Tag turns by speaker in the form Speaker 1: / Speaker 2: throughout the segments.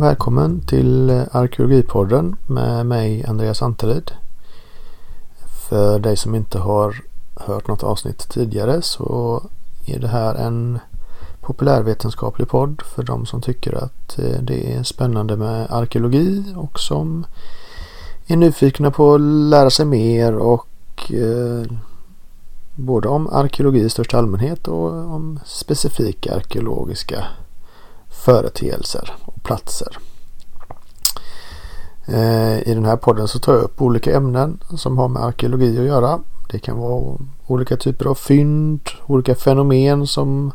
Speaker 1: och välkommen till eh, Arkeologipodden med mig Andreas Antelid. För dig som inte har hört något avsnitt tidigare så är det här en populärvetenskaplig podd för de som tycker att eh, det är spännande med arkeologi och som är nyfikna på att lära sig mer och eh, både om arkeologi i största allmänhet och om specifika arkeologiska företeelser platser. Eh, I den här podden så tar jag upp olika ämnen som har med arkeologi att göra. Det kan vara olika typer av fynd, olika fenomen som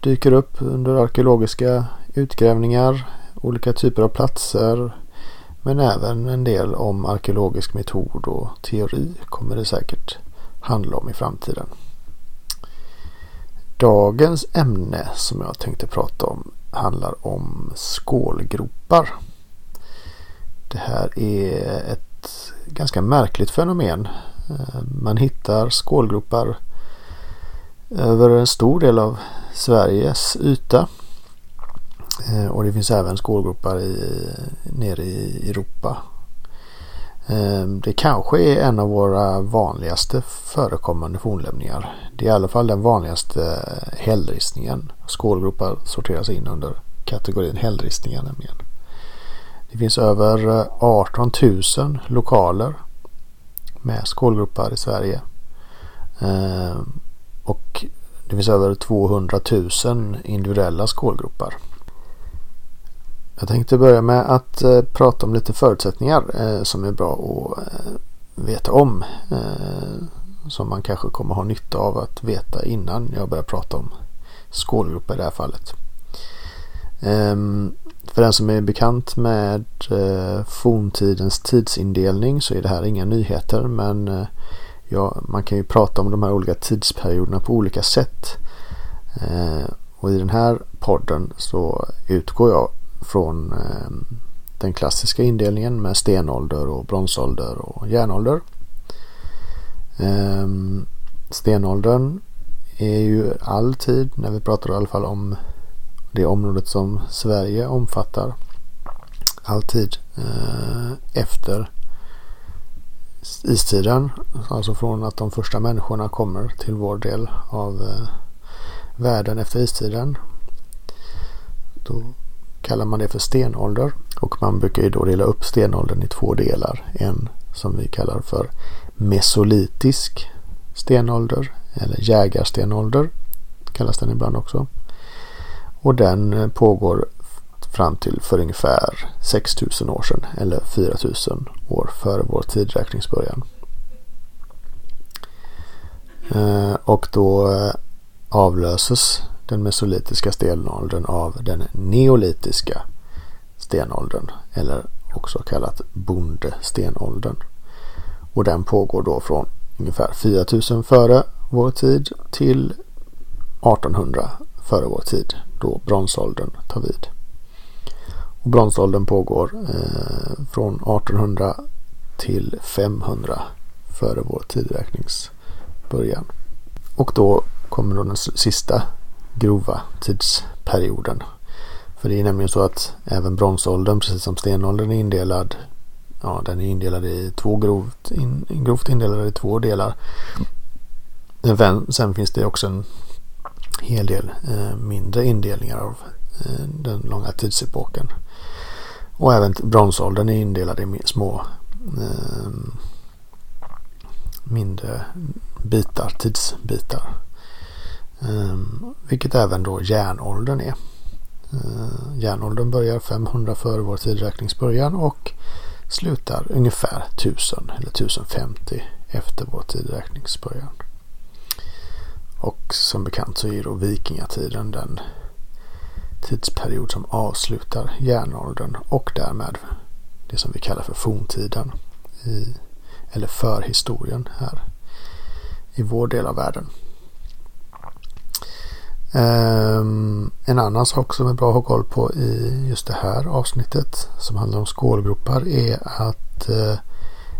Speaker 1: dyker upp under arkeologiska utgrävningar, olika typer av platser men även en del om arkeologisk metod och teori kommer det säkert handla om i framtiden. Dagens ämne som jag tänkte prata om handlar om skålgropar. Det här är ett ganska märkligt fenomen. Eh, man hittar skålgropar över en stor del av Sveriges yta. Eh, och det finns även skålgropar i, nere i Europa. Ehm, det kanske är en av våra vanligaste förekommande fornlämningar. Det är i alla fall den vanligaste eh, hällristningen. Skålgropar sorteras in under kategorin hällristningar nämligen. Det finns över eh, 18 000 lokaler med skålgropar i Sverige. Ehm, och det finns över 200 000 individuella skålgropar. Jag tänkte börja med att eh, prata om lite förutsättningar eh, som är bra att eh, veta om. Eh, som man kanske kommer ha nytta av att veta innan jag börjar prata om skålgropar i det här fallet. Ehm, för den som är bekant med eh, forntidens tidsindelning så är det här inga nyheter men eh, ja, man kan ju prata om de här olika tidsperioderna på olika sätt. Eh, och i den här podden så utgår jag från eh, den klassiska indelningen med stenålder och bronsålder och järnålder. Eh, stenåldern är ju alltid, när vi pratar i alla fall om det området som Sverige omfattar, alltid eh, efter istiden. Alltså från att de första människorna kommer till vår del av eh, världen efter istiden. Då kallar man det för stenålder och man brukar ju då dela upp stenåldern i två delar. En som vi kallar för mesolitisk stenålder eller jägarstenålder kallas den ibland också. Och den eh, pågår fram till för ungefär 6000 år sedan eller 4000 år före vår tidräkningsbörjan. Eh, och då eh, avlöses den mesolitiska stenåldern av den neolitiska stenåldern eller också kallat bondestenåldern. Och den pågår då från ungefär 4000 före vår tid till 1800 före vår tid då bronsåldern tar vid. Och bronsåldern pågår eh, från 1800 till 500 före vår tidräknings början. Och då kommer då den sista grova tidsperioden. För det är nämligen så att även bronsåldern, precis som stenåldern, är indelad Ja, den är indelad i två grovt, in, grovt indelad i två delar. Men sen finns det också en hel del eh, mindre indelningar av eh, den långa tidsepoken. Och även bronsåldern är indelad i små eh, mindre bitar, tidsbitar. Ehm, vilket även då järnåldern är. Ehm, järnåldern börjar 500 före vår tidräkningsbörjan och slutar ungefär 1000 eller 1050 efter vår tidräkningsbörjan. Och som bekant så är då vikingatiden den tidsperiod som avslutar järnåldern och därmed det som vi kallar för forntiden. I, eller förhistorien här i vår del av världen. Um, en annan sak som är bra att ha koll på i just det här avsnittet som handlar om skålgropar är att uh,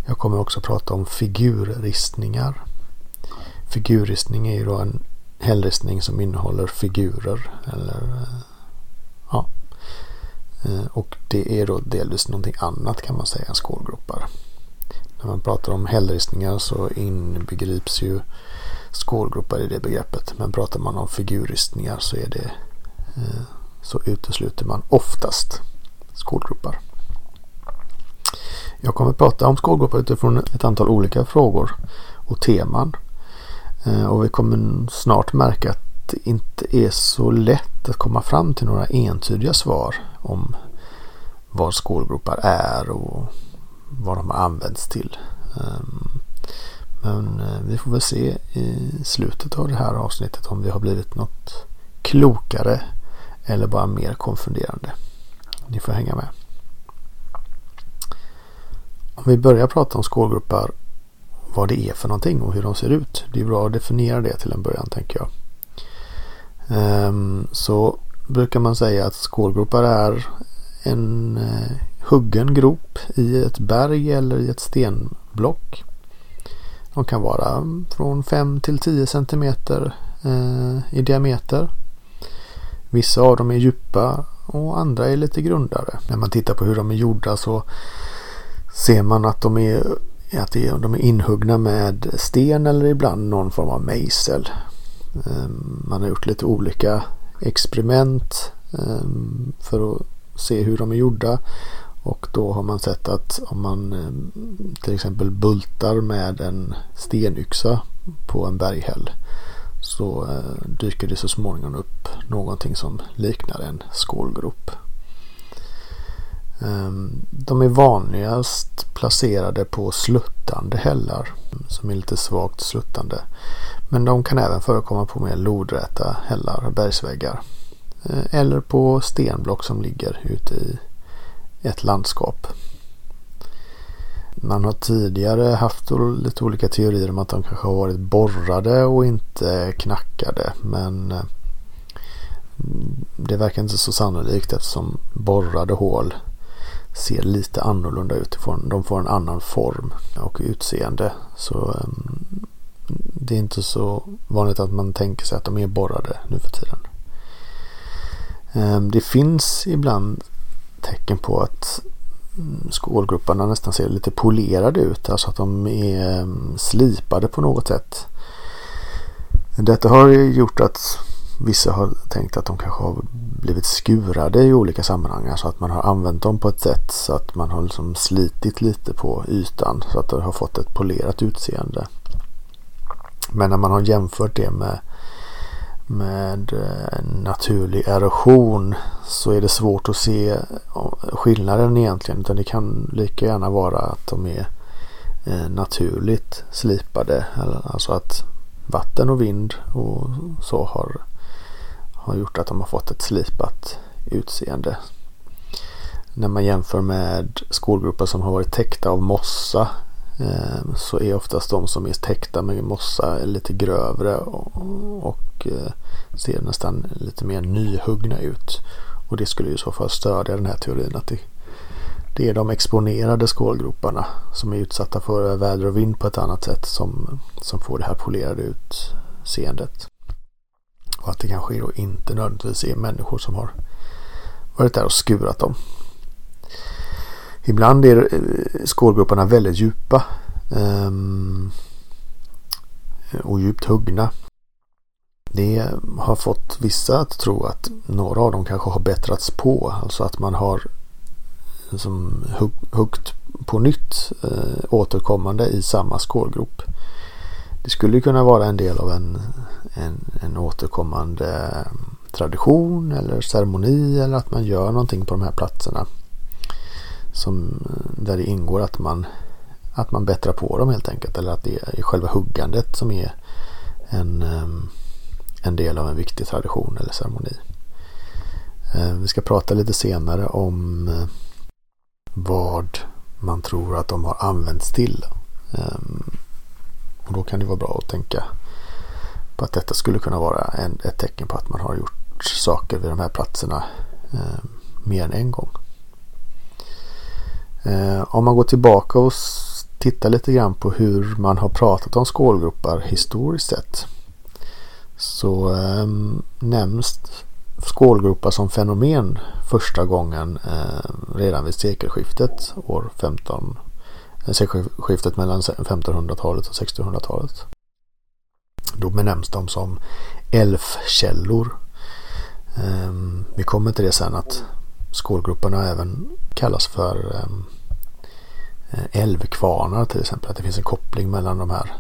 Speaker 1: jag kommer också prata om figurristningar. Figurristning är ju då en hällristning som innehåller figurer eller uh, ja, eh, Och det är då delvis någonting annat kan man säga än skålgropar. När man pratar om hällristningar så inbegrips ju skålgropar i det begreppet. Men pratar man om figurristningar så är det eh, så utesluter man oftast skålgropar. Jag kommer att prata om skålgropar utifrån ett antal olika frågor och teman. Eh, och vi kommer snart märka att det inte är så lätt att komma fram till några entydiga svar om vad skålgropar är och vad de har använts till. Ehm, men eh, vi får väl se i slutet av det här avsnittet om vi har blivit något klokare eller bara mer konfunderande. Ni får hänga med. Om vi börjar prata om skålgropar, vad det är för någonting och hur de ser ut. Det är bra att definiera det till en början tänker jag. Ehm, så brukar man säga att skålgropar är en eh, huggen grop i ett berg eller i ett stenblock. De kan vara från 5 till 10 centimeter eh, i diameter. Vissa av dem är djupa och andra är lite grundare. När man tittar på hur de är gjorda så ser man att de är, att de är inhuggna med sten eller ibland någon form av mejsel. Ehm, man har gjort lite olika experiment ehm, för att se hur de är gjorda. Och då har man sett att om man eh, till exempel bultar med en stenyxa på en berghäll så eh, dyker det så småningom upp någonting som liknar en skålgrop. Ehm, de är vanligast placerade på sluttande hällar som är lite svagt sluttande. Men de kan även förekomma på mer lodräta hällar och bergsväggar. Eh, eller på stenblock som ligger ute i ett landskap. Man har tidigare haft lite olika teorier om att de kanske har varit borrade och inte knackade. Men eh, det verkar inte så sannolikt eftersom borrade hål ser lite annorlunda ut. De får en annan form och utseende. Så eh, det är inte så vanligt att man tänker sig att de är borrade nu för tiden. Eh, det finns ibland tecken på att mm, skålgroparna nästan ser lite polerade ut. Alltså att de är mm, slipade på något sätt. Detta har gjort att vissa har tänkt att de kanske har blivit skurade i olika sammanhang. Alltså att man har använt dem på ett sätt så att man har liksom slitit lite på ytan så att det har fått ett polerat utseende. Men när man har jämfört det med med eh, naturlig erosion så är det svårt att se skillnaden egentligen. Utan det kan lika gärna vara att de är eh, naturligt slipade. Alltså att vatten och vind och så har, har gjort att de har fått ett slipat utseende. När man jämför med skolgrupper som har varit täckta av mossa Ehm, så är oftast de som är täckta med mossa lite grövre och eh, ser nästan lite mer nyhuggna ut. Och det skulle i så fall stödja den här teorin att det, det är de exponerade skålgroparna som är utsatta för väder och vind på ett annat sätt som, som får det här polerade utseendet. Och att det kanske då inte nödvändigtvis är människor som har varit där och skurat dem. Ibland är eh, skålgroparna väldigt djupa. Ehm, och djupt huggna. Det har fått vissa att tro att några av dem kanske har bättrats på. Alltså att man har liksom, som huggt på nytt eh, återkommande i samma skålgrop. Det skulle kunna vara en del av en, en, en återkommande tradition eller ceremoni eller att man gör någonting på de här platserna som, eh, där det ingår att man, att man bättrar på dem helt enkelt. Eller att det är själva huggandet som är en, ehm, en del av en viktig tradition eller ceremoni. Eh, vi ska prata lite senare om eh, vad man tror att de har använts till. Ehm, och då kan det vara bra att tänka på att detta skulle kunna vara en, ett tecken på att man har gjort saker vid de här platserna ehm, mer än en gång. Eh, om man går tillbaka och tittar lite grann på hur man har pratat om skålgropar historiskt sett. Så eh, nämns skålgropar som fenomen första gången eh, redan vid sekelskiftet år 15 eh, sekelskiftet mellan 1500-talet och 1600-talet. Då benämns de som elfkällor. Eh, vi kommer till det sen att skålgroparna även kallas för eh, Eh, älvkvarnar till exempel. Att det finns en koppling mellan de här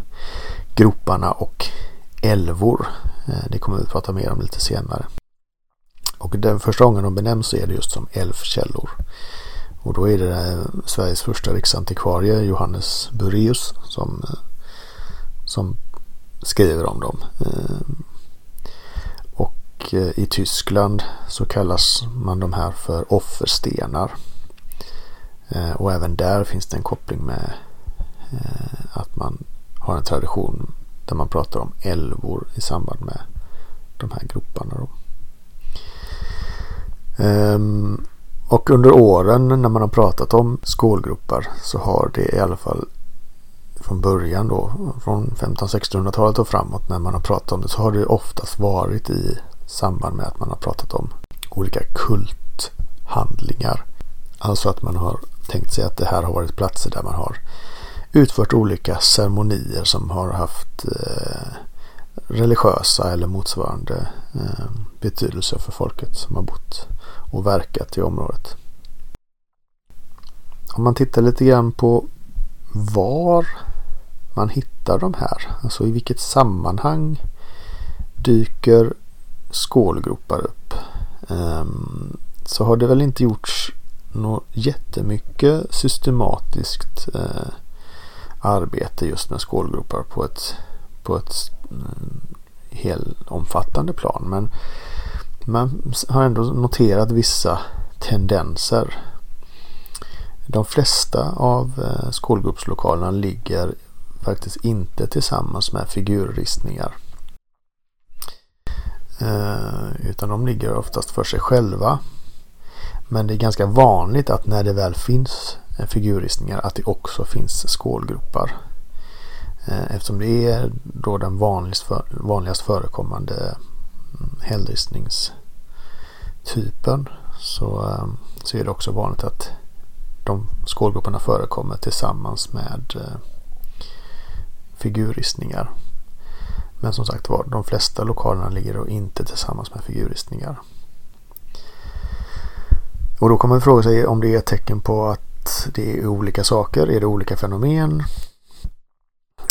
Speaker 1: groparna och älvor. Eh, det kommer vi att prata mer om lite senare. Och den första gången de benämns så är det just som älvkällor. Och då är det eh, Sveriges första riksantikvarie Johannes Bureus som, som skriver om dem. Och i Tyskland så kallas man de här för offerstenar. Eh, och även där finns det en koppling med eh, att man har en tradition där man pratar om älvor i samband med de här groparna. Ehm, och under åren när man har pratat om skålgropar så har det i alla fall från början då från 1500-1600-talet och framåt när man har pratat om det så har det oftast varit i samband med att man har pratat om olika kulthandlingar. Alltså att man har tänkt sig att det här har varit platser där man har utfört olika ceremonier som har haft eh, religiösa eller motsvarande eh, betydelse för folket som har bott och verkat i området. Om man tittar lite grann på var man hittar de här, alltså i vilket sammanhang dyker skålgropar upp. Eh, så har det väl inte gjorts något jättemycket systematiskt eh, arbete just med skålgropar på ett, på ett eh, helt omfattande plan. Men man har ändå noterat vissa tendenser. De flesta av eh, skolgruppslokalerna skålgruppslokalerna ligger faktiskt inte tillsammans med figurristningar. Eh, utan de ligger oftast för sig själva. Men det är ganska vanligt att när det väl finns figurristningar att det också finns skålgropar. Eh, eftersom det är då den vanligast, för, vanligast förekommande mm, hällristningstypen så, ehm, så är det också vanligt att de skålgroparna förekommer tillsammans med eh, figurristningar. Men som sagt var, de flesta lokalerna ligger då inte tillsammans med figurristningar. Och då kommer man fråga sig om det är ett tecken på att det är olika saker? Är det olika fenomen?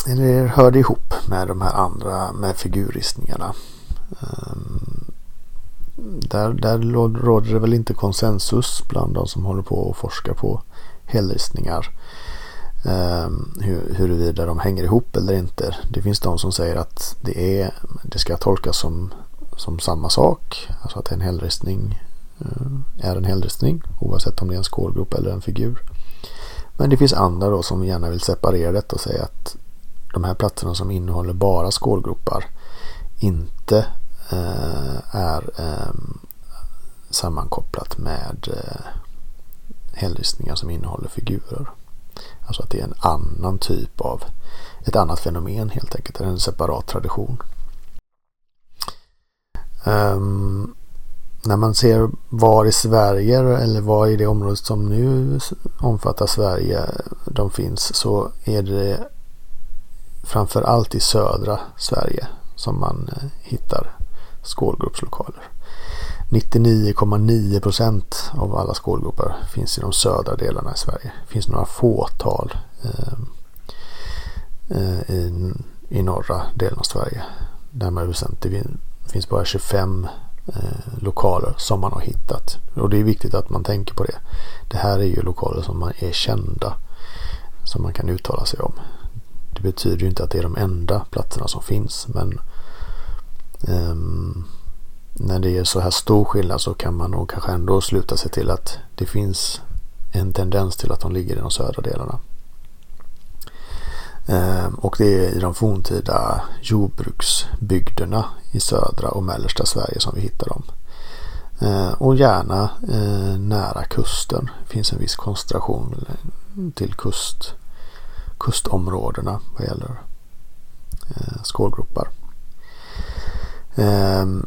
Speaker 1: Eller hör det ihop med de här andra med figurristningarna? Ehm, där, där råder det väl inte konsensus bland de som håller på och forskar på hällristningar. Ehm, Hur, huruvida de hänger ihop eller inte. Det finns de som säger att det, är, det ska tolkas som, som samma sak. Alltså att en hällristning Eh, är en hällristning oavsett om det är en skålgrop eller en figur. Men det finns andra då som gärna vill separera detta och säga att de här platserna som innehåller bara skålgropar inte eh, är eh, sammankopplat med eh, hällristningar som innehåller figurer. Alltså att det är en annan typ av ett annat fenomen helt enkelt, en separat tradition. Um, när man ser var i Sverige eller var i det området som nu omfattar Sverige de finns så är det framför allt i södra Sverige som man eh, hittar skålgruppslokaler. 99,9 procent av alla skålgropar finns i de södra delarna i Sverige. Det finns några fåtal eh, eh i, i norra delen av Sverige. Närmare bestämt det finns bara 25 eh, lokaler som man har hittat. Och det är viktigt att man tänker på det. Det här är ju lokaler som man är kända. Som man kan uttala sig om. Det betyder ju inte att det är de enda platserna som finns. Men eh, när det är så här stor skillnad så kan man nog kanske ändå sluta sig till att det finns en tendens till att de ligger i de södra delarna. Ehm, och det är i de forntida jordbruksbygderna i södra och mellersta Sverige som vi hittar dem. Ehm, och gärna eh, nära kusten. Det finns en viss koncentration till kust, kustområdena vad gäller eh, skålgropar. Ehm,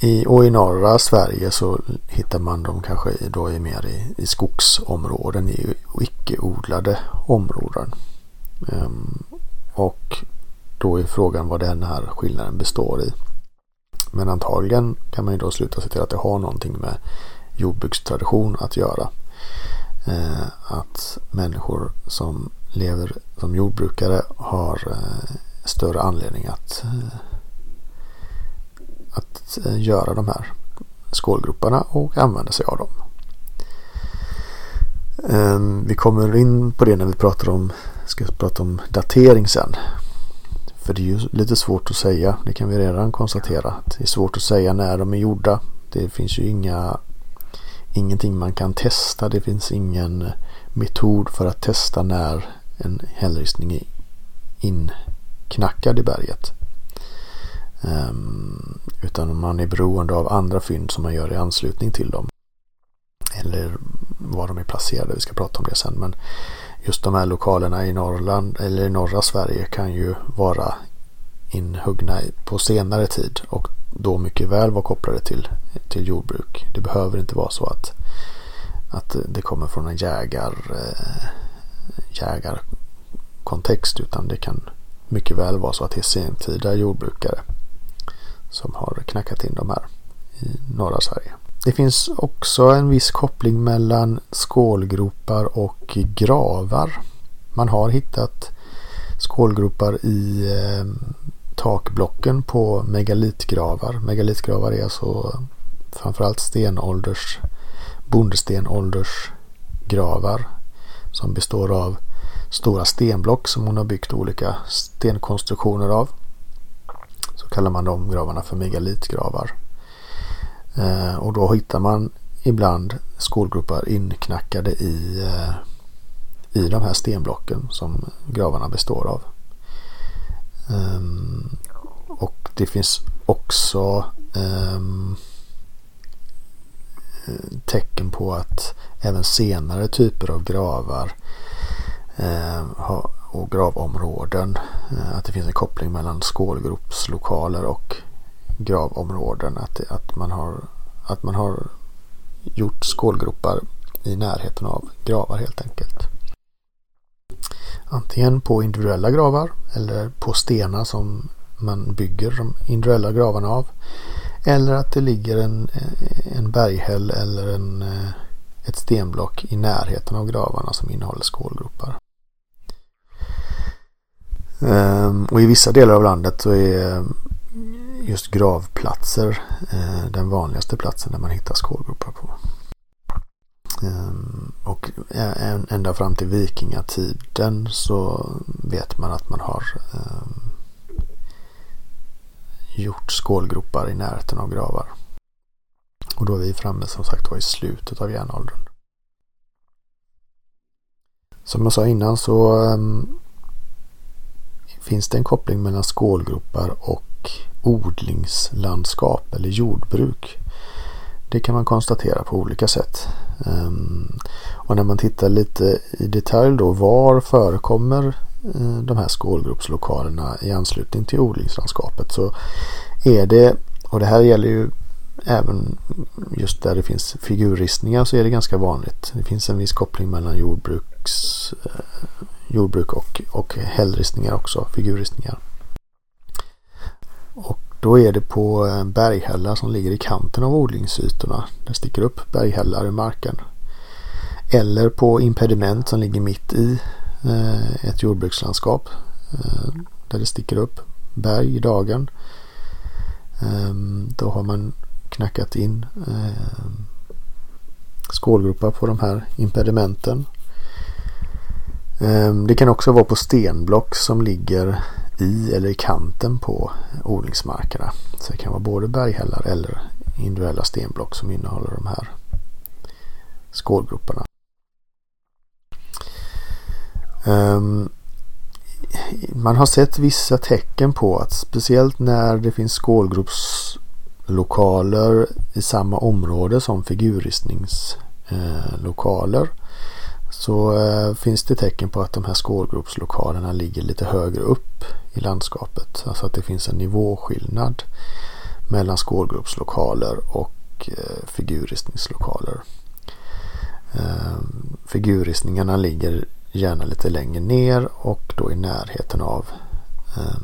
Speaker 1: I, och i norra Sverige så hittar man dem kanske då i mer i, i skogsområden, i icke-odlade områden. Ehm, och då är frågan vad den här skillnaden består i. Men antagligen kan man ju då sluta sig till att det har någonting med jordbrukstradition att göra. Ehm, att människor som lever som jordbrukare har eh, större anledning att, eh, att eh, göra de här skålgroparna och använda sig av dem. Ehm, vi kommer in på det när vi pratar om, ska prata om datering sen. För det är ju lite svårt att säga. Det kan vi redan konstatera. Det är svårt att säga när de är gjorda. Det finns ju inga ingenting man kan testa. Det finns ingen metod för att testa när en hällristning är inknackad i berget. Um, utan man är beroende av andra fynd som man gör i anslutning till dem. Eller var de är placerade. Vi ska prata om det sen. Men just de här lokalerna i Norrland eller i norra Sverige kan ju vara inhuggna på senare tid och då mycket väl vara kopplade till, till jordbruk. Det behöver inte vara så att, att det kommer från en jägar, eh, jägarkontext utan det kan mycket väl vara så att det är sentida jordbrukare som har knackat in de här i norra Sverige. Det finns också en viss koppling mellan skålgropar och gravar. Man har hittat skålgropar i eh, takblocken på megalitgravar. Megalitgravar är alltså framförallt stenålders, bondestenåldersgravar som består av stora stenblock som hon har byggt olika stenkonstruktioner av. Så kallar man de gravarna för megalitgravar. Eh, och då hittar man ibland skolgrupper inknackade i, eh, i de här stenblocken som gravarna består av. Ehm, och det finns också ehm, tecken på att även senare typer av gravar eh, och gravområden eh, att det finns en koppling mellan skålgropslokaler och gravområden. Att, att, man har, att man har gjort skålgropar i närheten av gravar helt enkelt. Antingen på individuella gravar eller på stenar som man bygger de individuella gravarna av. Eller att det ligger en, en berghäll eller en, ett stenblock i närheten av gravarna som innehåller skålgropar. Ehm, och i vissa delar av landet så är just gravplatser eh, den vanligaste platsen där man hittar skålgropar på. Ehm, och ända fram till vikingatiden så vet man att man har ehm, gjort skålgropar i närheten av gravar. Och då är vi framme som sagt var i slutet av järnåldern. Som jag sa innan så ehm, finns det en koppling mellan skålgropar och odlingslandskap eller jordbruk. Det kan man konstatera på olika sätt. Ehm, och när man tittar lite i detalj då var förekommer eh, de här skålgropslokalerna i anslutning till odlingslandskapet så är det, och det här gäller ju även just där det finns figurristningar så är det ganska vanligt. Det finns en viss koppling mellan jordbruks, eh, jordbruk och, och hällristningar också, figurristningar. Och då är det på eh, berghällar som ligger i kanten av odlingsytorna. Det sticker upp berghällar i marken. Eller på impediment som ligger mitt i eh, ett jordbrukslandskap. Eh, där det sticker upp berg i dagen. Ehm, då har man knackat in skålgropar på de här impedimenten. Ehm, det kan också vara på stenblock som ligger i eller i kanten på odlingsmarkerna. Så det kan vara både berghällar eller individuella stenblock som innehåller de här skålgroparna. Um, man har sett vissa tecken på att speciellt när det finns skålgropslokaler i samma område som figurristningslokaler eh, så eh, finns det tecken på att de här skålgropslokalerna ligger lite högre upp i landskapet. Alltså att det finns en nivåskillnad mellan skålgropslokaler och eh, figurristningslokaler. Eh, figurristningarna ligger gärna lite längre ner och då i närheten av eh,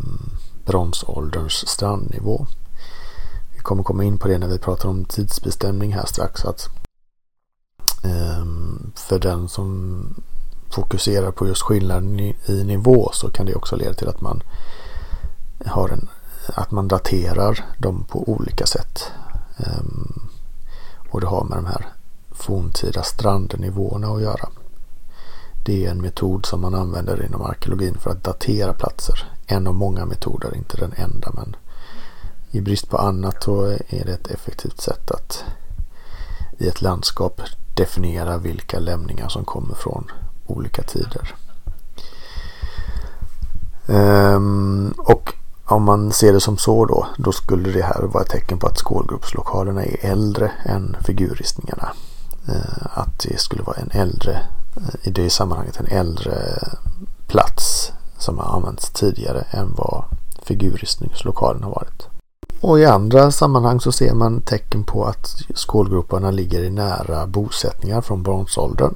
Speaker 1: bronsålderns strandnivå. Vi kommer komma in på det när vi pratar om tidsbestämning här strax. Att, Ehm, för den som fokuserar på just skillnaden i nivå så kan det också leda till att man har en att man daterar dem på olika sätt. Ehm, och det har med de här forntida strandnivåerna att göra. Det är en metod som man använder inom arkeologin för att datera platser. En av många metoder, inte den enda men i brist på annat så är det ett effektivt sätt att i ett landskap definiera vilka lämningar som kommer från olika tider. Um, och om man ser det som så då, då skulle det här vara ett tecken på att skålgruppslokalerna är äldre än figurristningarna. Uh, ehm, att det skulle vara en äldre, i det sammanhanget en äldre plats som har använts tidigare än vad figurristningslokalen har varit. Och i andra sammanhang så ser man tecken på att skålgroparna ligger i nära bosättningar från bronsåldern.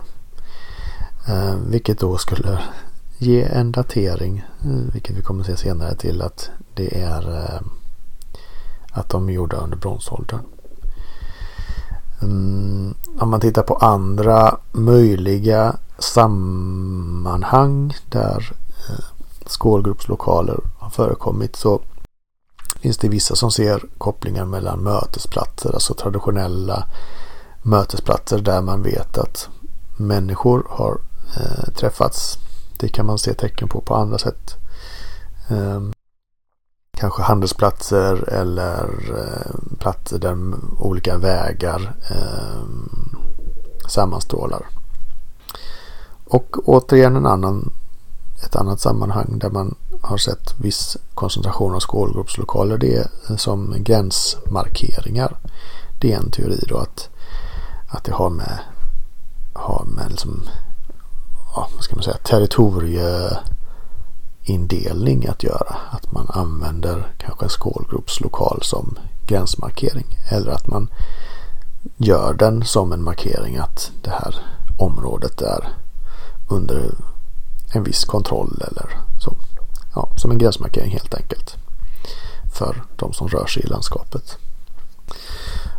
Speaker 1: Eh, vilket då skulle ge en datering, eh, vilket vi kommer att se senare till att det är eh, att de är gjorda under bronsåldern. Mm, om man tittar på andra möjliga sammanhang där skålgruppslokaler har förekommit så finns det vissa som ser kopplingar mellan mötesplatser, alltså traditionella mötesplatser där man vet att människor har eh, träffats det kan man se tecken på på andra sätt. Eh, kanske handelsplatser eller eh, platser där olika vägar ehm, sammanstrålar. Och återigen en annan, ett annat sammanhang där man har sett viss koncentration av skolgruppslokaler Det är som gränsmarkeringar. Det är en teori då att, att det har med, har med liksom ja, vad ska man säga, territorieindelning att göra. Att man använder kanske en skålgropslokal som gränsmarkering. Eller att man gör den som en markering att det här området är under en viss kontroll eller så. Ja, som en gräsmarkering helt enkelt. För de som rör sig i landskapet.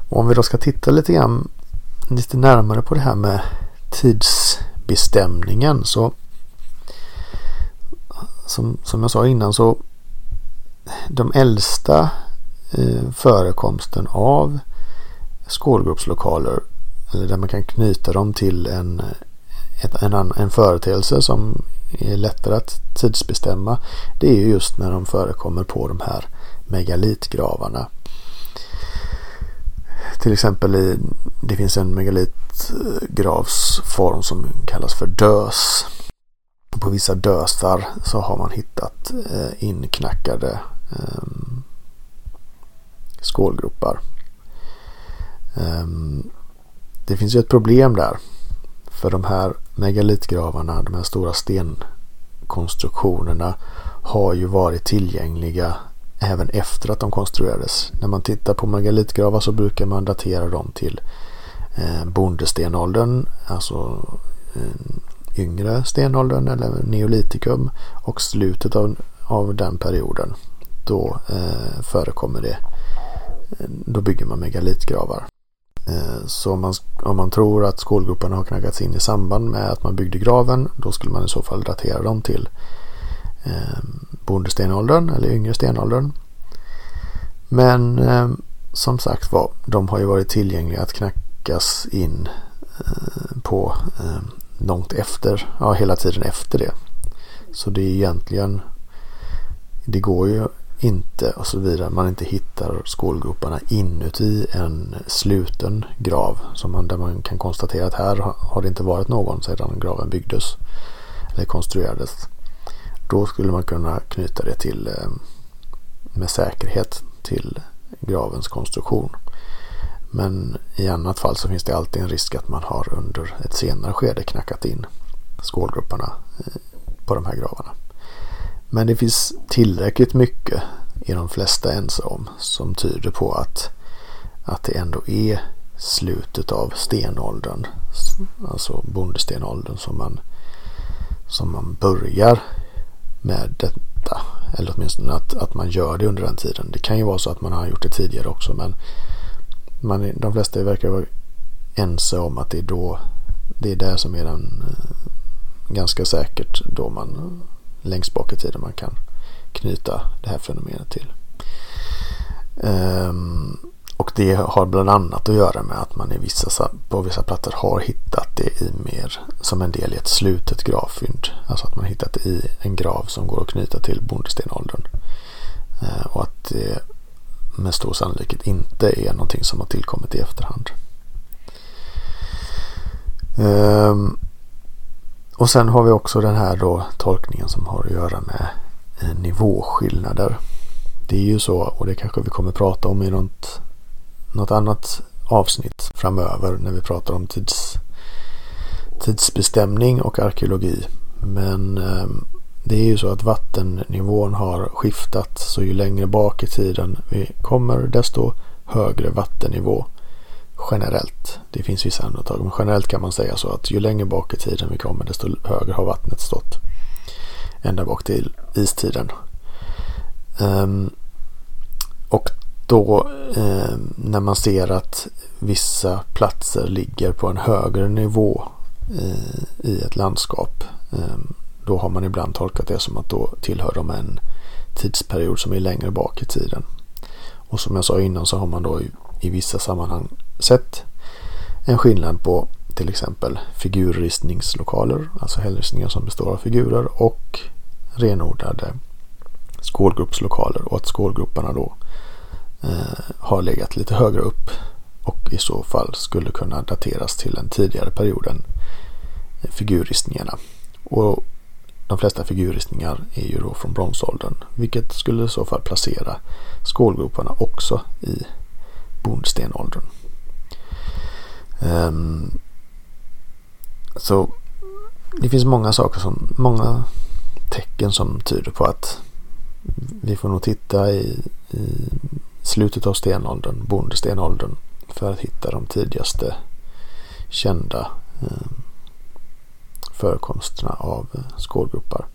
Speaker 1: Och om vi då ska titta lite grann lite närmare på det här med tidsbestämningen så som, som jag sa innan så de äldsta eh, förekomsten av skolgruppslokaler eller där man kan knyta dem till en, ett, en, en företeelse som är lättare att tidsbestämma det är just när de förekommer på de här megalitgravarna. Till exempel i, det finns en megalitgravsform som kallas för dös. På vissa dösar så har man hittat eh, inknackade eh, skålgropar. Eh, det finns ju ett problem där. För de här megalitgravarna, de här stora stenkonstruktionerna har ju varit tillgängliga även efter att de konstruerades. När man tittar på megalitgravar så brukar man datera dem till eh, bondestenåldern, alltså eh, yngre stenåldern eller neolitikum och slutet av, av den perioden. Då eh, förekommer det, eh, då bygger man megalitgravar. Eh, så om man, om man tror att skålgroparna har knackats in i samband med att man byggde graven då skulle man i så fall datera dem till eh, bondestenåldern eller yngre stenåldern. Men eh, som sagt var, de har ju varit tillgängliga att knackas in eh, på eh, långt efter, ja hela tiden efter det. Så det är egentligen, det går ju inte och så vidare. Man inte hittar skålgroparna inuti en sluten grav. Som man, där man kan konstatera att här har det inte varit någon sedan graven byggdes. Eller konstruerades. Då skulle man kunna knyta det till eh, med säkerhet till gravens konstruktion. Men i annat fall så finns det alltid en risk att man har under ett senare skede knackat in skålgroparna eh, på de här gravarna. Men det finns tillräckligt mycket är de flesta ense om som tyder på att, att det ändå är slutet av stenåldern, alltså bondestenåldern som man, som man börjar med detta. Eller åtminstone att, att man gör det under den tiden. Det kan ju vara så att man har gjort det tidigare också men man, de flesta verkar vara ense om att det är då det är där som är den eh, ganska säkert då man längst bak i tiden man kan knyta det här fenomenet till. Um, och det har bland annat att göra med att man i vissa, på vissa plattor har hittat det i mer som en del i ett slutet gravfynd. Alltså att man hittat det i en grav som går att knyta till bondestenåldern. Uh, ehm, och att det med stor sannolikhet inte är någonting som har tillkommit i efterhand. Um, och sen har vi också den här då tolkningen som har att göra med eh, nivåskillnader. Det är ju så och det kanske vi kommer prata om i något, något annat avsnitt framöver när vi pratar om tids, tidsbestämning och arkeologi. Men eh, det är ju så att vattennivån har skiftat så ju längre bak i tiden vi kommer desto högre vattennivå generellt. Det finns vissa undantag men generellt kan man säga så att ju längre bak i tiden vi kommer desto högre har vattnet stått. Ända bak till istiden. Um, och då eh, när man ser att vissa platser ligger på en högre nivå eh, i ett landskap. Eh, då har man ibland tolkat det som att då tillhör de en tidsperiod som är längre bak i tiden. Och som jag sa innan så har man då i, i vissa sammanhang sett en skillnad på till exempel figurristningslokaler, alltså hällristningar som består av figurer och renodlade skålgruppslokaler och att skålgrupperna då eh, har legat lite högre upp och i så fall skulle kunna dateras till en tidigare period än eh, figurristningarna. Och de flesta figurristningar är ju då från bronsåldern vilket skulle i så fall placera skålgroparna också i bondstenåldern. Um, så det finns många saker som, många tecken som tyder på att vi får nog titta i, i slutet av stenåldern, bondestenåldern, för att hitta de tidigaste kända eh, förekomsterna av eh, skålgropar.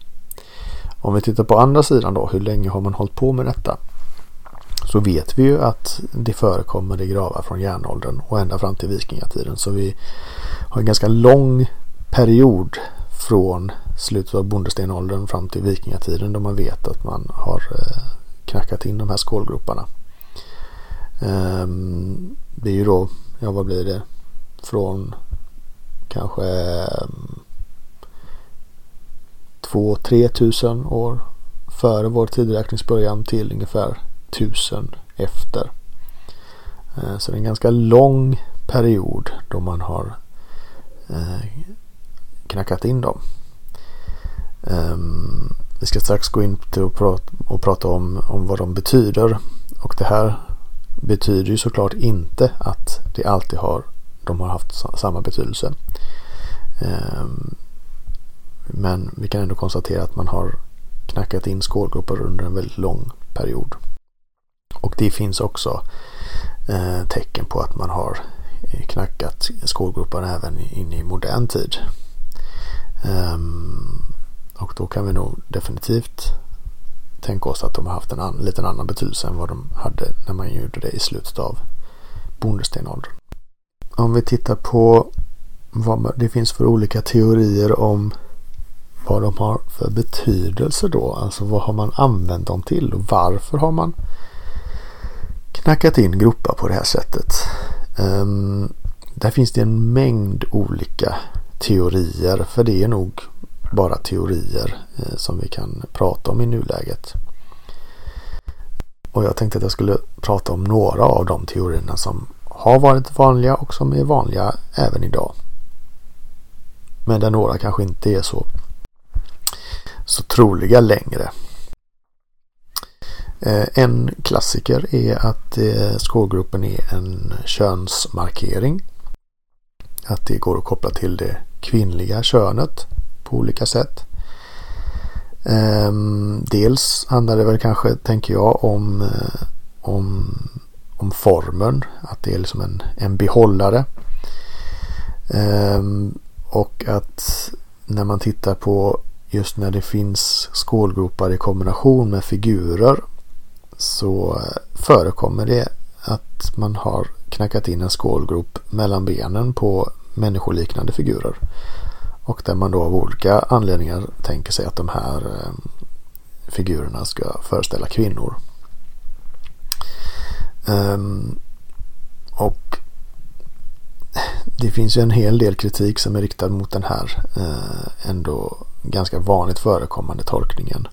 Speaker 1: Om vi tittar på andra sidan då, hur länge har man hållit på med detta? Så vet vi ju att det förekommer i gravar från järnåldern och ända fram till vikingatiden. Så vi har en ganska lång period från slutet av bondestenåldern fram till vikingatiden då man vet att man har eh, knackat in de här skålgroparna. Ehm, det är ju då, ja vad blir det, från kanske ehm, 2-3 tusen år före vår tideräkningsbörjan till ungefär 1000 efter. Eh, så det är en ganska lång period då man har eh, knackat in dem. Ehm, vi ska strax gå in och prata, om, om vad de betyder. Och det här betyder ju såklart inte att det alltid har, de har haft samma betydelse. Ehm, men vi kan ändå konstatera att man har knackat in skålgropar under en väldigt lång period. Och det finns också eh, tecken på att man har eh, knackat skolgropar även in i modern tid. Um, och då kan vi nog definitivt tänka oss att de har haft en an, liten annan betydelse än vad de hade när man gjorde det i slutet av bondestenåldern. Om vi tittar på vad det finns för olika teorier om vad de har för betydelse då. Alltså vad har man använt dem till och varför har man knackat in gropar på det här sättet. Um, där finns det en mängd olika teorier för det är nog bara teorier eh, som vi kan prata om i nuläget. Och jag tänkte att jag skulle prata om några av de teorierna som har varit vanliga och som är vanliga även idag. Men där några kanske inte är så, så troliga längre. Eh, en klassiker är att eh, skålgropen är en könsmarkering. Att det går att koppla till det kvinnliga könet på olika sätt. Ehm, dels handlar det väl kanske, tänker jag, om, eh, om, om formen. Att det är liksom en, en behållare. Ehm, och att när man tittar på just när det finns skålgropar i kombination med figurer så förekommer det att man har knackat in en skålgrop mellan benen på människoliknande figurer. Och där man då av olika anledningar tänker sig att de här eh, figurerna ska föreställa kvinnor. Ehm, och det finns ju en hel del kritik som är riktad mot den här eh, ändå ganska vanligt förekommande tolkningen.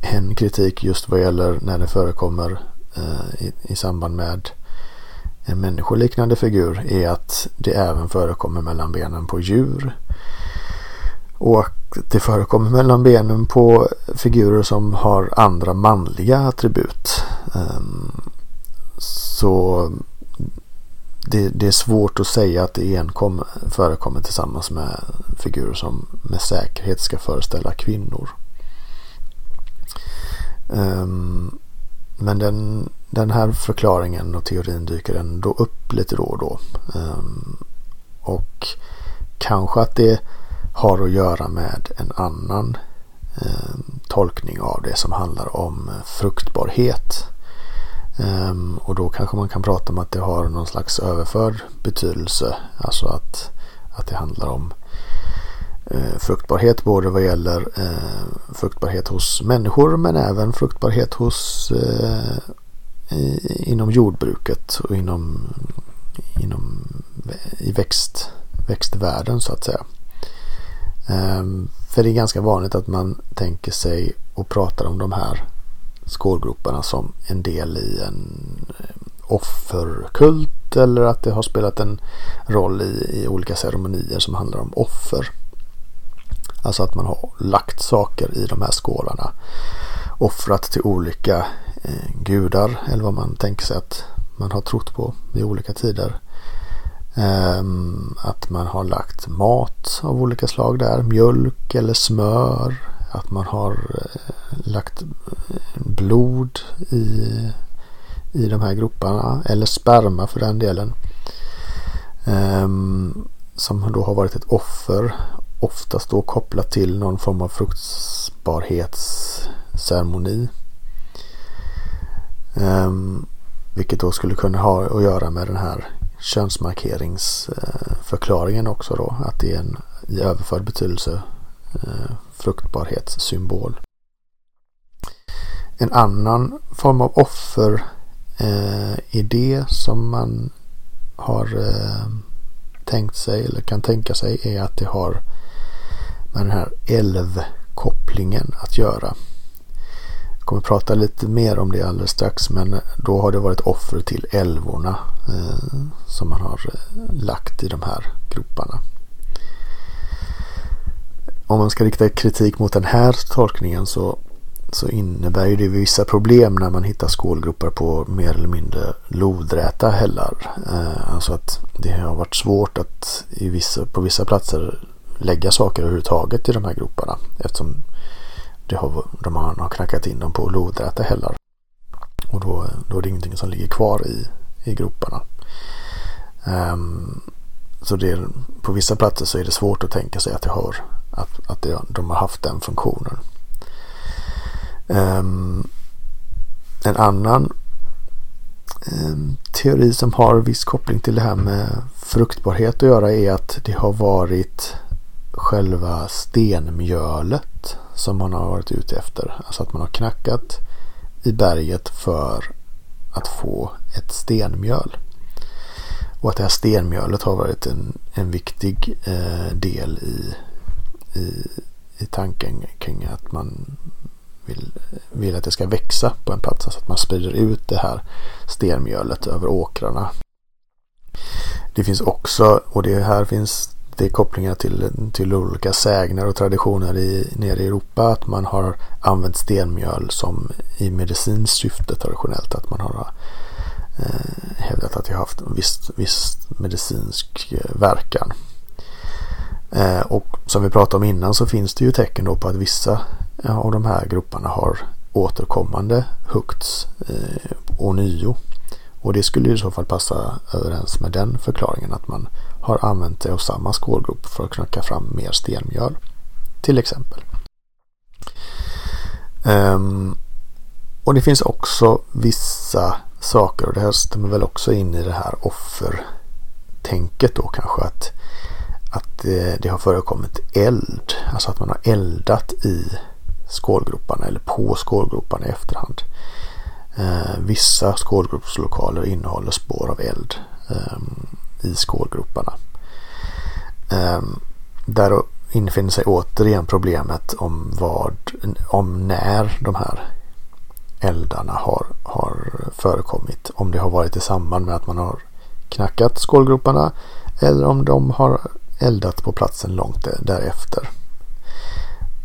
Speaker 1: En kritik just vad gäller när det förekommer eh, i, i samband med en människoliknande figur är att det även förekommer mellan benen på djur. Och det förekommer mellan benen på figurer som har andra manliga attribut. Ehm, så det, det, är svårt att säga att det enkom förekommer tillsammans med figurer som med säkerhet ska föreställa kvinnor. Um, men den, den här förklaringen och teorin dyker ändå upp lite då och då. Um, och kanske att det har att göra med en annan um, tolkning av det som handlar om fruktbarhet. Och då kanske man kan prata om att det har någon slags överförd betydelse. Alltså att, att det handlar om Eh, fruktbarhet både vad gäller eh, fruktbarhet hos människor men även fruktbarhet hos eh, i, inom jordbruket och inom, inom i växt, växtvärlden så att säga. Ehm, för det är ganska vanligt att man tänker sig och pratar om de här skålgroparna som en del i en offerkult eller att det har spelat en roll i, i olika ceremonier som handlar om offer. Alltså att man har lagt saker i de här skålarna. Offrat till olika eh, gudar eller vad man tänker sig att man har trott på i olika tider. Ehm, att man har lagt mat av olika slag där. Mjölk eller smör att man har eh, lagt eh, blod i, i de här groparna eller sperma för den delen. Ehm, som då har varit ett offer. Oftast då kopplat till någon form av fruktbarhetsceremoni. Um, vilket då skulle kunna ha att göra med den här könsmarkeringsförklaringen också då. Att det är en i överförd betydelse eh, fruktbarhetssymbol. En annan form av offeridé eh, som man har eh, tänkt sig eller kan tänka sig är att det har med den här älvkopplingen att göra. Jag kommer prata lite mer om det alldeles strax men då har det varit offer till älvorna eh, som man har eh, lagt i de här groparna om man ska rikta kritik mot den här tolkningen så, så innebär det vissa problem när man hittar skålgropar på mer eller mindre lodräta hällar. Eh, alltså att det har varit svårt att i vissa, på vissa platser lägga saker överhuvudtaget i de här groparna eftersom det har, de har, har knackat in dem på lodräta hällar. Och då, då är det ingenting som ligger kvar i, i groparna. Um, så det, på vissa platser så är det svårt att tänka sig att det har att, att det, de har haft den funktionen. Um, en annan um, teori som har viss koppling till det här med fruktbarhet att göra är att det har varit själva stenmjölet som man har varit ute efter. Alltså att man har knackat i berget för att få ett stenmjöl. Och att det här stenmjölet har varit en, en viktig eh, del i i, i tanken kring att man vill, vill att det ska växa på en plats. Alltså att man sprider ut det här stenmjölet över åkrarna. Det finns också, och det här finns det är kopplingar till, till olika sägner och traditioner i, nere i Europa att man har använt stenmjöl som i medicinskt syfte traditionellt. Att man har eh, hävdat att det har haft en viss, viss medicinsk eh, verkan. Eh, och som vi pratade om innan så finns det ju tecken då på att vissa eh, av de här grupperna har återkommande huggts eh, ånyo. Och det skulle i så fall passa överens med den förklaringen att man har använt sig av samma skålgrop för att knacka fram mer stenmjöl. Till exempel. Um, och det finns också vissa saker och det här stämmer väl också in i det här offertänket då kanske att, att eh, det, har förekommit eld. Alltså att man har eldat i skålgroparna eller på skålgroparna i efterhand. Eh, vissa skålgropslokaler innehåller spår av eld eh, i skålgroparna. Ehm, där infinner sig återigen problemet om vad, om när de här eldarna har, har förekommit. Om det har varit i samband med att man har knackat skålgroparna eller om de har eldat på platsen långt därefter.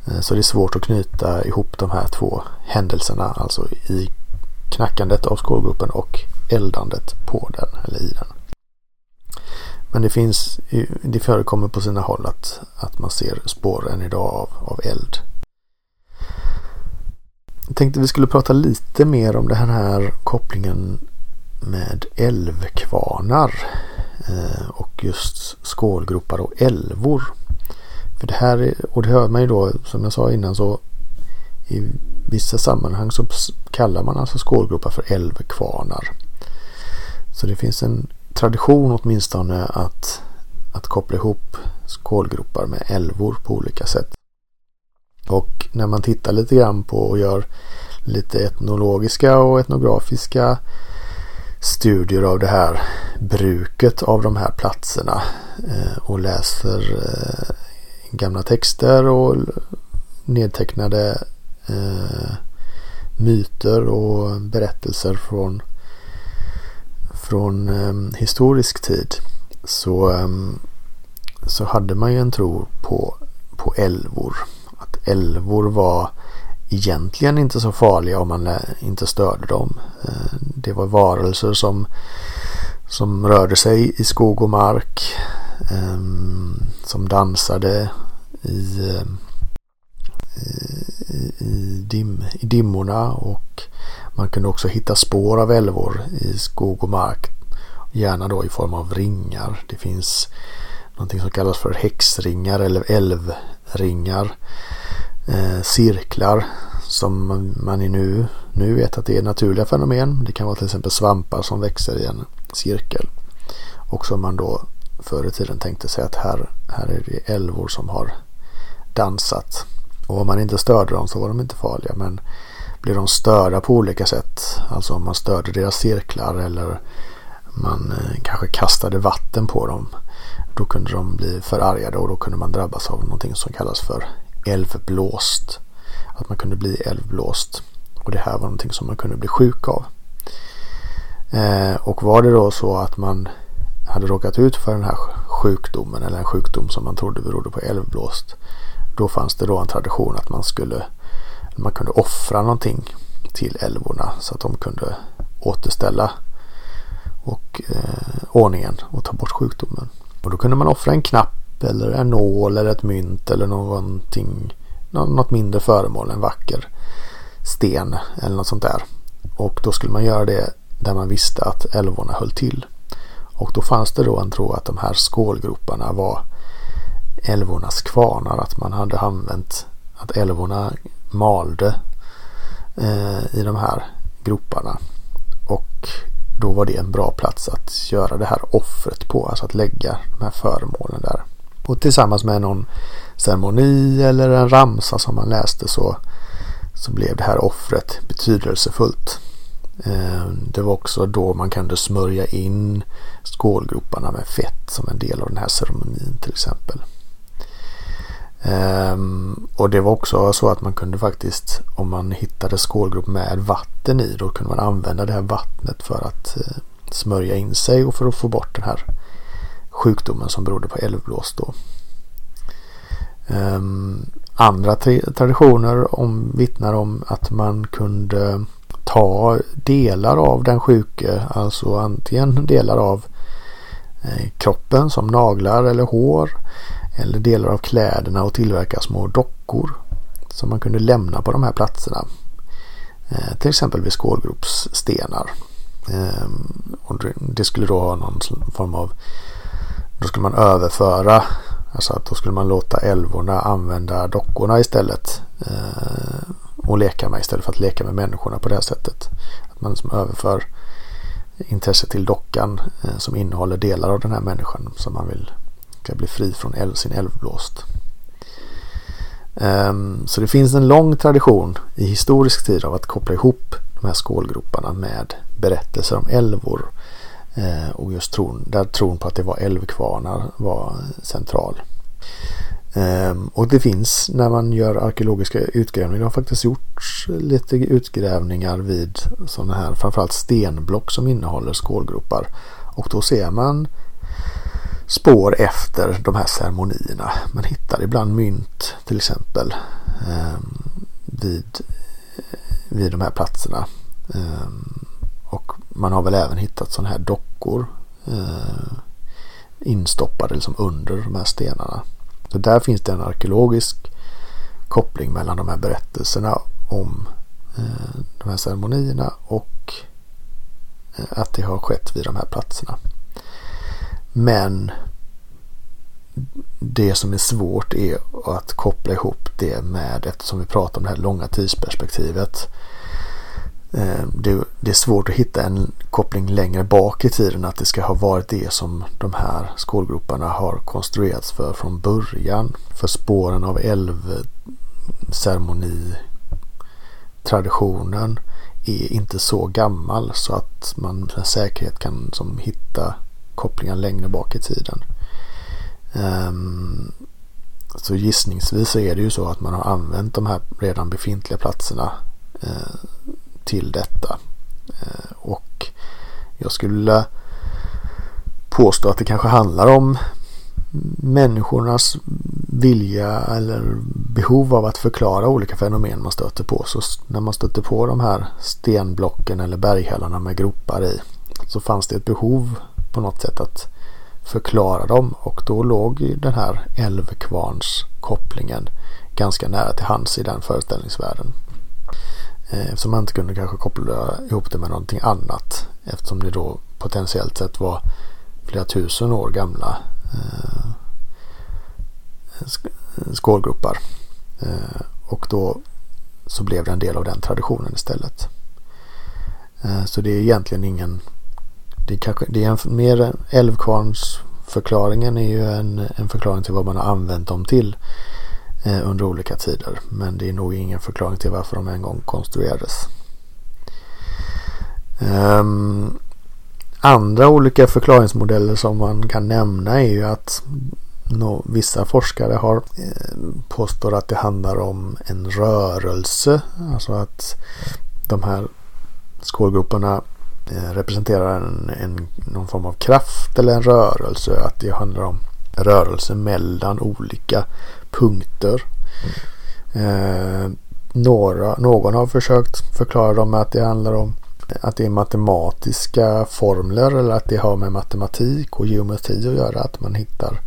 Speaker 1: Ehm, så det är svårt att knyta ihop de här två händelserna, alltså i knackandet av skålgropen och eldandet på den eller i den. Men det finns, det förekommer på sina håll att, att man ser spår än idag av, av eld. Jag tänkte vi skulle prata lite mer om den här kopplingen med älvkvarnar eh, och just skålgropar och älvor. För det här, och det hör man ju då som jag sa innan så i vissa sammanhang så kallar man alltså skålgropar för älvkvarnar. Så det finns en tradition åtminstone att, att koppla ihop skålgropar med älvor på olika sätt. Och när man tittar lite grann på och gör lite etnologiska och etnografiska studier av det här bruket av de här platserna eh, och läser eh, gamla texter och nedtecknade eh, myter och berättelser från, från eh, historisk tid så, eh, så hade man ju en tro på, på älvor. Att älvor var egentligen inte så farliga om man eh, inte störde dem. Eh, det var varelser som, som rörde sig i skog och mark. Eh, som dansade i, eh, i, i, dim, i dimmorna och man kunde också hitta spår av älvor i skog och mark. Gärna då i form av ringar. Det finns någonting som kallas för häxringar eller älvringar. Eh, cirklar som man nu, nu vet att det är naturliga fenomen. Det kan vara till exempel svampar som växer i en cirkel. Och som man då förr i tiden tänkte sig att här, här är det älvor som har dansat. Och om man inte störde dem så var de inte farliga. Men blev de störda på olika sätt, alltså om man störde deras cirklar eller man eh, kanske kastade vatten på dem. Då kunde de bli förargade och då kunde man drabbas av någonting som kallas för älvblåst. Att man kunde bli älvblåst. Och det här var någonting som man kunde bli sjuk av. Eh, och var det då så att man hade råkat ut för den här sjukdomen eller en sjukdom som man trodde berodde på älvblåst då fanns det då en tradition att man skulle man kunde offra någonting till älvorna så att de kunde återställa och eh, ordningen och ta bort sjukdomen. Och då kunde man offra en knapp eller en nål eller ett mynt eller någonting något mindre föremål, en vacker sten eller något sånt där. Och då skulle man göra det där man visste att älvorna höll till. Och då fanns det då en tro att de här skålgroparna var älvornas kvarnar. Att man hade använt att älvorna malde eh, i de här groparna. Och då var det en bra plats att göra det här offret på. Alltså att lägga de här föremålen där. Och tillsammans med någon ceremoni eller en ramsa som man läste så, så blev det här offret betydelsefullt. Eh, det var också då man kunde smörja in skålgroparna med fett som en del av den här ceremonin till exempel. Um, och det var också så att man kunde faktiskt om man hittade skålgrop med vatten i då kunde man använda det här vattnet för att uh, smörja in sig och för att få bort den här sjukdomen som berodde på älvblås då. Um, andra traditioner om, vittnar om att man kunde ta delar av den sjuke, alltså antingen delar av eh, kroppen som naglar eller hår eller delar av kläderna och tillverka små dockor som man kunde lämna på de här platserna. Eh, till exempel vid skålgropsstenar. Ehm, det skulle då ha någon form av då skulle man överföra Alltså att då skulle man låta älvorna använda dockorna istället. Eh, och leka med istället för att leka med människorna på det här sättet. Att man liksom överför intresse till dockan eh, som innehåller delar av den här människan som man vill ska bli fri från sin älvblåst. Ehm, så det finns en lång tradition i historisk tid av att koppla ihop de här skålgroparna med berättelser om älvor. Ehm, och just tron, där tron på att det var älvkvarnar var central. Ehm, och det finns när man gör arkeologiska utgrävningar. Det har faktiskt gjorts lite utgrävningar vid sådana här framförallt stenblock som innehåller skålgropar. Och då ser man spår efter de här ceremonierna. Man hittar ibland mynt till exempel ehm, vid, vid de här platserna. Ehm, och man har väl även hittat sådana här dockor eh, instoppade liksom under de här stenarna. Så där finns det en arkeologisk koppling mellan de här berättelserna om eh, de här ceremonierna och eh, att det har skett vid de här platserna. Men det som är svårt är att koppla ihop det med eftersom vi pratar om det här långa tidsperspektivet. Eh, det är svårt att hitta en koppling längre bak i tiden att det ska ha varit det som de här skolgroparna har konstruerats för från början. För spåren av älvceremoni traditionen är inte så gammal så att man med säkerhet kan som hitta kopplingar längre bak i tiden. Um, så gissningsvis så är det ju så att man har använt de här redan befintliga platserna eh, till detta. Eh, och jag skulle påstå att det kanske handlar om människornas vilja eller behov av att förklara olika fenomen man stöter på. Så när man stöter på de här stenblocken eller berghällarna med gropar i så fanns det ett behov på något sätt att förklara dem och då låg den här Älvkvarns-kopplingen ganska nära till hands i den föreställningsvärlden. Eh, eftersom man inte kunde kanske koppla ihop det med någonting annat eftersom det då potentiellt sett var flera tusen år gamla eh, skålgropar. Eh, och då så blev det en del av den traditionen istället. Eh, så det är egentligen ingen det är, kanske, det är en, mer älvkvarnsförklaringen är ju en, en förklaring till vad man har använt dem till eh, under olika tider. Men det är nog ingen förklaring till varför de en gång konstruerades. Um, andra olika förklaringsmodeller som man kan nämna är ju att no, vissa forskare har eh, påstår att det handlar om en rörelse. Alltså att de här skålgroparna representerar en, en, någon form av kraft eller en rörelse. Att det handlar om rörelse mellan olika punkter. Mm. Eh, några, någon har försökt förklara dem med att det handlar om att det är matematiska formler eller att det har med matematik och geometri att göra. Att man hittar,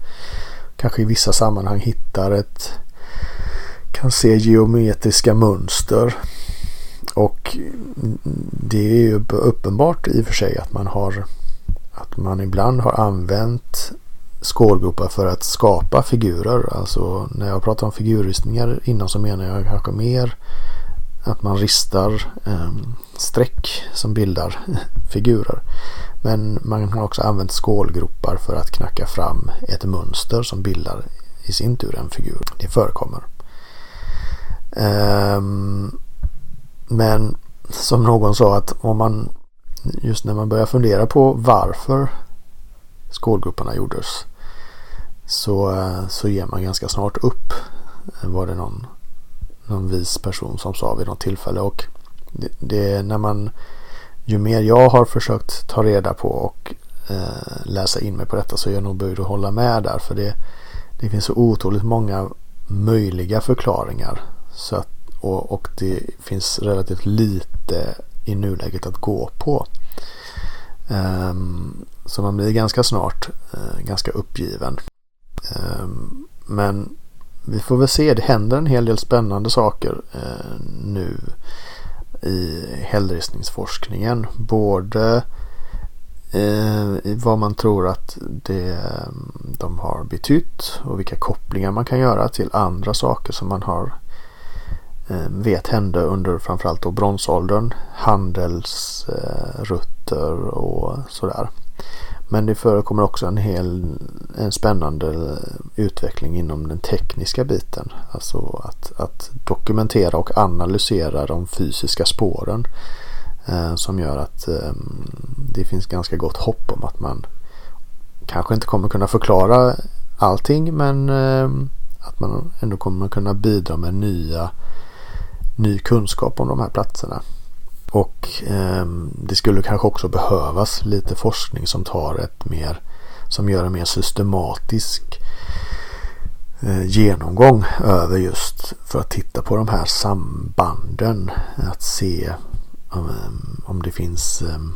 Speaker 1: kanske i vissa sammanhang hittar ett, kan se geometriska mönster och det är ju uppenbart i och för sig att man har att man ibland har använt skålgropar för att skapa figurer. Alltså när jag pratar om figurristningar innan så menar jag kanske mer att man ristar eh, streck som bildar figurer. Men man har också använt skålgropar för att knacka fram ett mönster som bildar i sin tur en figur. Det förekommer. Um, men som någon sa att om man just när man börjar fundera på varför skålgroparna gjordes så, eh, så ger man ganska snart upp. Eh, var det någon, någon vis person som sa vid något tillfälle. Och det, det när man ju mer jag har försökt ta reda på och eh, läsa in mig på detta så är jag nog böjd att hålla med där. För det, det finns så otroligt många möjliga förklaringar. Så att och, och det finns relativt lite i nuläget att gå på. Um, så man blir ganska snart uh, ganska uppgiven. Um, men vi får väl se. Det händer en hel del spännande saker eh, nu i hällristningsforskningen. Både eh, i vad man tror att det, ehm, de har betytt och vilka kopplingar man kan göra till andra saker som man har Eh, vet hände under framförallt då bronsåldern. Handelsrutter och sådär. Men det förekommer också en hel en spännande utveckling inom den tekniska biten. Alltså att, att dokumentera och analysera de fysiska spåren. Eh, som gör att eh, det finns ganska gott hopp om att man kanske inte kommer kunna förklara allting men eh, att man ändå kommer kunna bidra med nya, ny kunskap om de här platserna. Och eh, det skulle kanske också behövas lite forskning som tar ett mer som gör en mer systematisk eh, genomgång över just för att titta på de här sambanden. Att se om, ehm, om det finns ehm,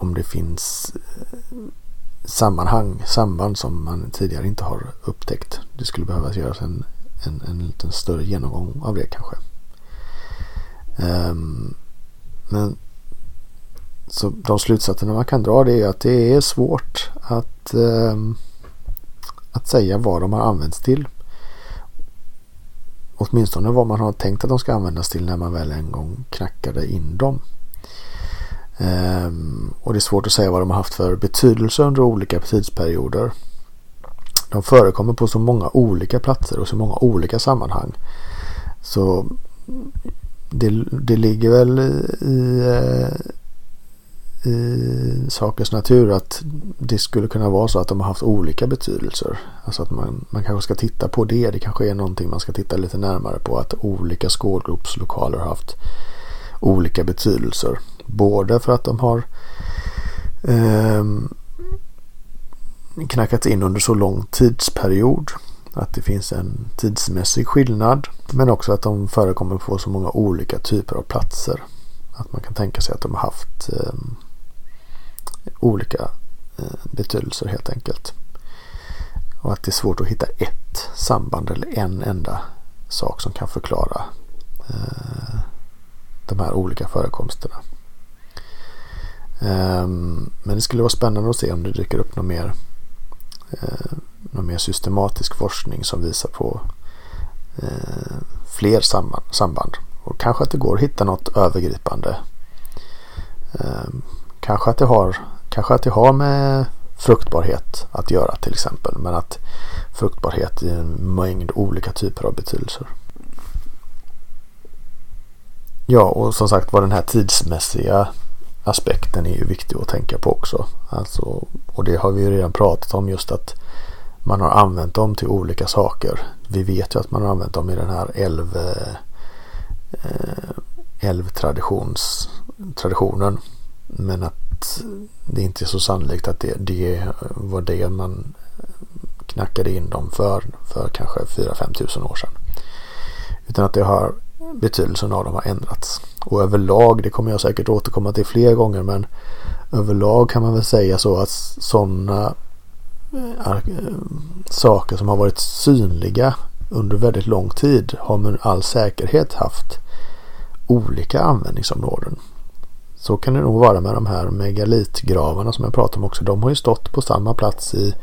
Speaker 1: om det finns eh, sammanhang, samband som man tidigare inte har upptäckt. Det skulle behövas göras en, en, en liten större genomgång av det kanske. Um, men så de slutsatserna man kan dra det är att det är svårt att, um, att säga vad de har använts till. Åtminstone vad man har tänkt att de ska användas till när man väl en gång knackade in dem. Um, och det är svårt att säga vad de har haft för betydelse under olika tidsperioder. De förekommer på så många olika platser och så många olika sammanhang. Så det, det ligger väl i, eh, i sakens natur att det skulle kunna vara så att de har haft olika betydelser. Alltså att man, man kanske ska titta på det. Det kanske är någonting man ska titta lite närmare på. Att olika skålgropslokaler har haft olika betydelser. Både för att de har eh, knackats in under så lång tidsperiod att det finns en tidsmässig skillnad men också att de förekommer på så många olika typer av platser. Att man kan tänka sig att de har haft eh, olika eh, betydelser helt enkelt. Och att det är svårt att hitta ett samband eller en enda sak som kan förklara eh, de här olika förekomsterna. Ehm, men det skulle vara spännande att se om det dyker upp något mer eh, någon mer systematisk forskning som visar på eh, fler samband. Och kanske att det går att hitta något övergripande. Eh, kanske, att det har, kanske att det har med fruktbarhet att göra till exempel. Men att fruktbarhet i en mängd olika typer av betydelser. Ja, och som sagt var den här tidsmässiga aspekten är ju viktig att tänka på också. Alltså, och det har vi ju redan pratat om just att man har använt dem till olika saker. Vi vet ju att man har använt dem i den här älv, älvtraditionen. Eh, Men att det inte är så sannolikt att det, det var det man knackade in dem för, för kanske 4-5 tusen år sedan. Utan att det har betydelsen av dem har ändrats. Och överlag, det kommer jag säkert återkomma till fler gånger, men överlag kan man väl säga så att sådana eh, eh, saker som har varit synliga under väldigt lång tid har med all säkerhet haft olika användningsområden. Så kan det nog vara med de här megalitgravarna som jag pratade om också. De har ju stått på samma plats i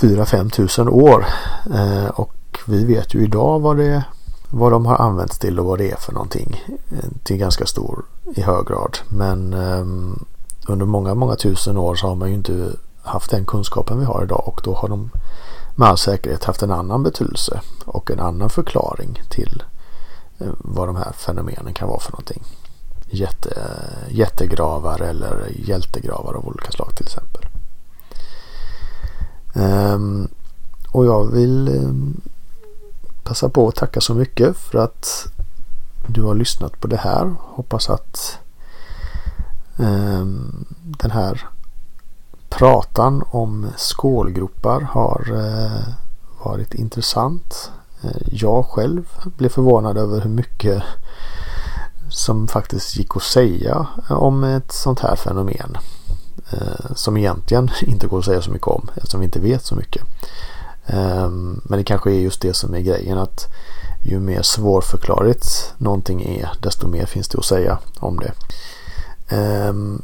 Speaker 1: 4-5 tusen år. Eh, och vi vet ju idag vad, det, vad de har använts till och vad det är för någonting. Till ganska stor i hög grad. Men ehm, under många, många tusen år så har man ju inte haft den kunskapen vi har idag och då har de med all säkerhet haft en annan betydelse och en annan förklaring till eh, vad de här fenomenen kan vara för någonting. Jätte, jättegravar eller hjältegravar av olika slag till exempel. Um, och jag vill um, passa på att tacka så mycket för att du har lyssnat på det här. Hoppas att eh, den här pratan om skålgropar har eh, varit intressant. Eh, jag själv blev förvånad över hur mycket som faktiskt gick att säga om ett sånt här fenomen. Eh, som egentligen inte går att säga så mycket om eftersom vi inte vet så mycket. Ehm, men det kanske är just det som är grejen att ju mer svårförklarligt någonting är desto mer finns det att säga om det. Ehm,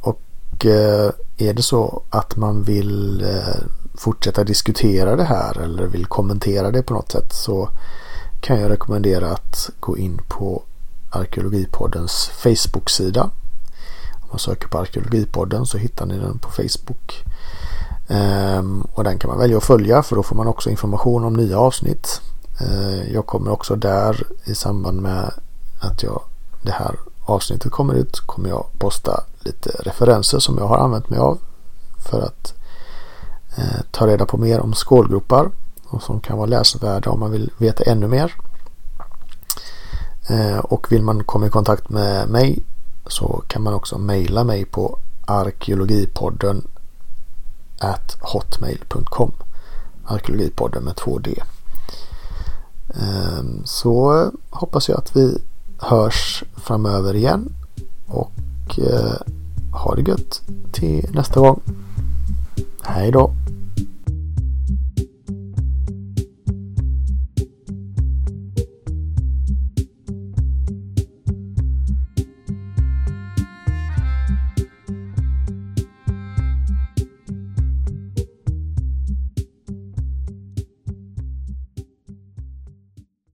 Speaker 1: och eh, är det så att man vill eh, fortsätta diskutera det här eller vill kommentera det på något sätt så kan jag rekommendera att gå in på Arkeologipoddens Facebook-sida. Om man söker på Arkeologipodden så hittar ni den på Facebook. Ehm, och den kan man välja att följa för då får man också information om nya avsnitt. Ehm, jag kommer också där i samband med att jag, det här avsnittet kommer ut kommer jag posta lite referenser som jag har använt mig av för att eh, ta reda på mer om skålgropar och som kan vara läsvärda om man vill veta ännu mer. Ehm, och vill man komma i kontakt med mig så kan man också mejla mig på arkeologipodden at hotmail.com Arkeologipodden med 2D. Ehm, så eh, hoppas jag att vi hörs framöver igen och eh, ha det gött till nästa gång. Hej då!